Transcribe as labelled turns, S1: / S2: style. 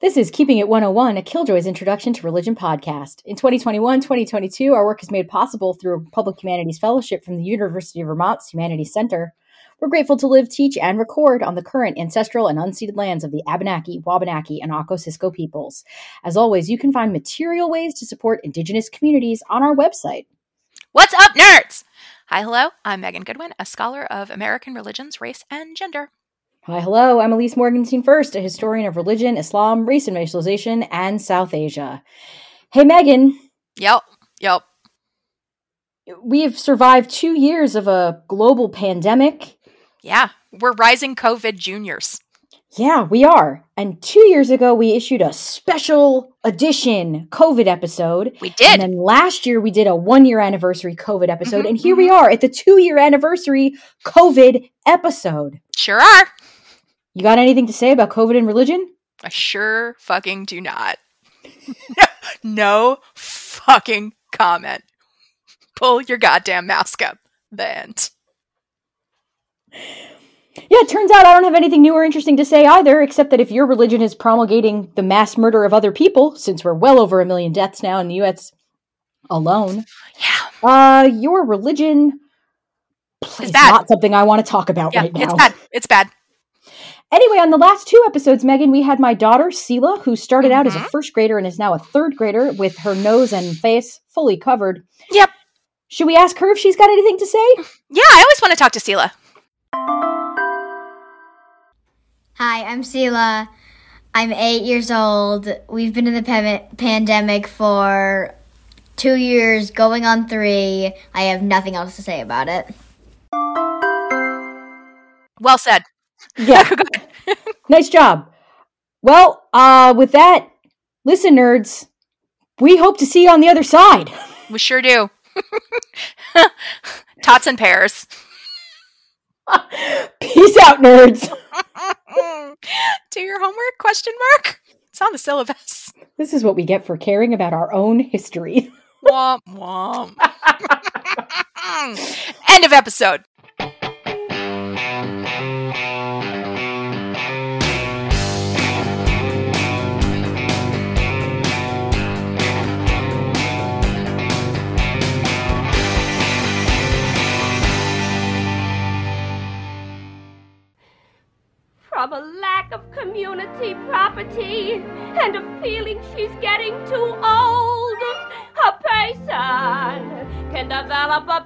S1: This is Keeping It 101, a Killjoy's Introduction to Religion podcast. In 2021 2022, our work is made possible through a Public Humanities Fellowship from the University of Vermont's Humanities Center. We're grateful to live, teach, and record on the current ancestral and unceded lands of the Abenaki, Wabanaki, and Occo peoples. As always, you can find material ways to support Indigenous communities on our website.
S2: What's up, nerds? Hi, hello. I'm Megan Goodwin, a scholar of American religions, race, and gender.
S1: Hi, hello. I'm Ilyse Morgenstein Fuerst, a historian of religion, Islam, race and racialization, and South Asia. Hey, Megan.
S2: Yep. Yep.
S1: We have survived two years of a global pandemic.
S2: Yeah, we're rising COVID juniors.
S1: Yeah, we are. And two years ago, we issued a special edition COVID episode.
S2: We did.
S1: And then last year, we did a one year anniversary COVID episode. Mm-hmm, and here mm-hmm. we are at the two year anniversary COVID episode.
S2: Sure are.
S1: You got anything to say about COVID and religion?
S2: I sure fucking do not. no fucking comment. Pull your goddamn mask up. The end.
S1: Yeah, it turns out I don't have anything new or interesting to say either, except that if your religion is promulgating the mass murder of other people, since we're well over a million deaths now in the US alone,
S2: yeah,
S1: uh, your religion is not something I want to talk about
S2: yeah,
S1: right now.
S2: It's bad. It's bad.
S1: Anyway, on the last two episodes, Megan, we had my daughter, Selah, who started mm-hmm. out as a mm-hmm. first grader and is now a third grader with her nose and face fully covered.
S2: Yep.
S1: Should we ask her if she's got anything to say?
S2: Yeah, I always want to talk to Selah.
S3: Hi, I'm Selah. I'm eight years old. We've been in the pa- pandemic for two years, going on three. I have nothing else to say about it.
S2: Well said.
S1: Yeah. nice job. Well, uh, with that, listen, nerds, we hope to see you on the other side.
S2: We sure do. Tots and pears.
S1: Peace out, nerds.
S2: do your homework? Question mark. It's on the syllabus.
S1: This is what we get for caring about our own history.
S2: womp womp. End of episode.
S4: From a lack of community property and a feeling she's getting too old. A person can develop a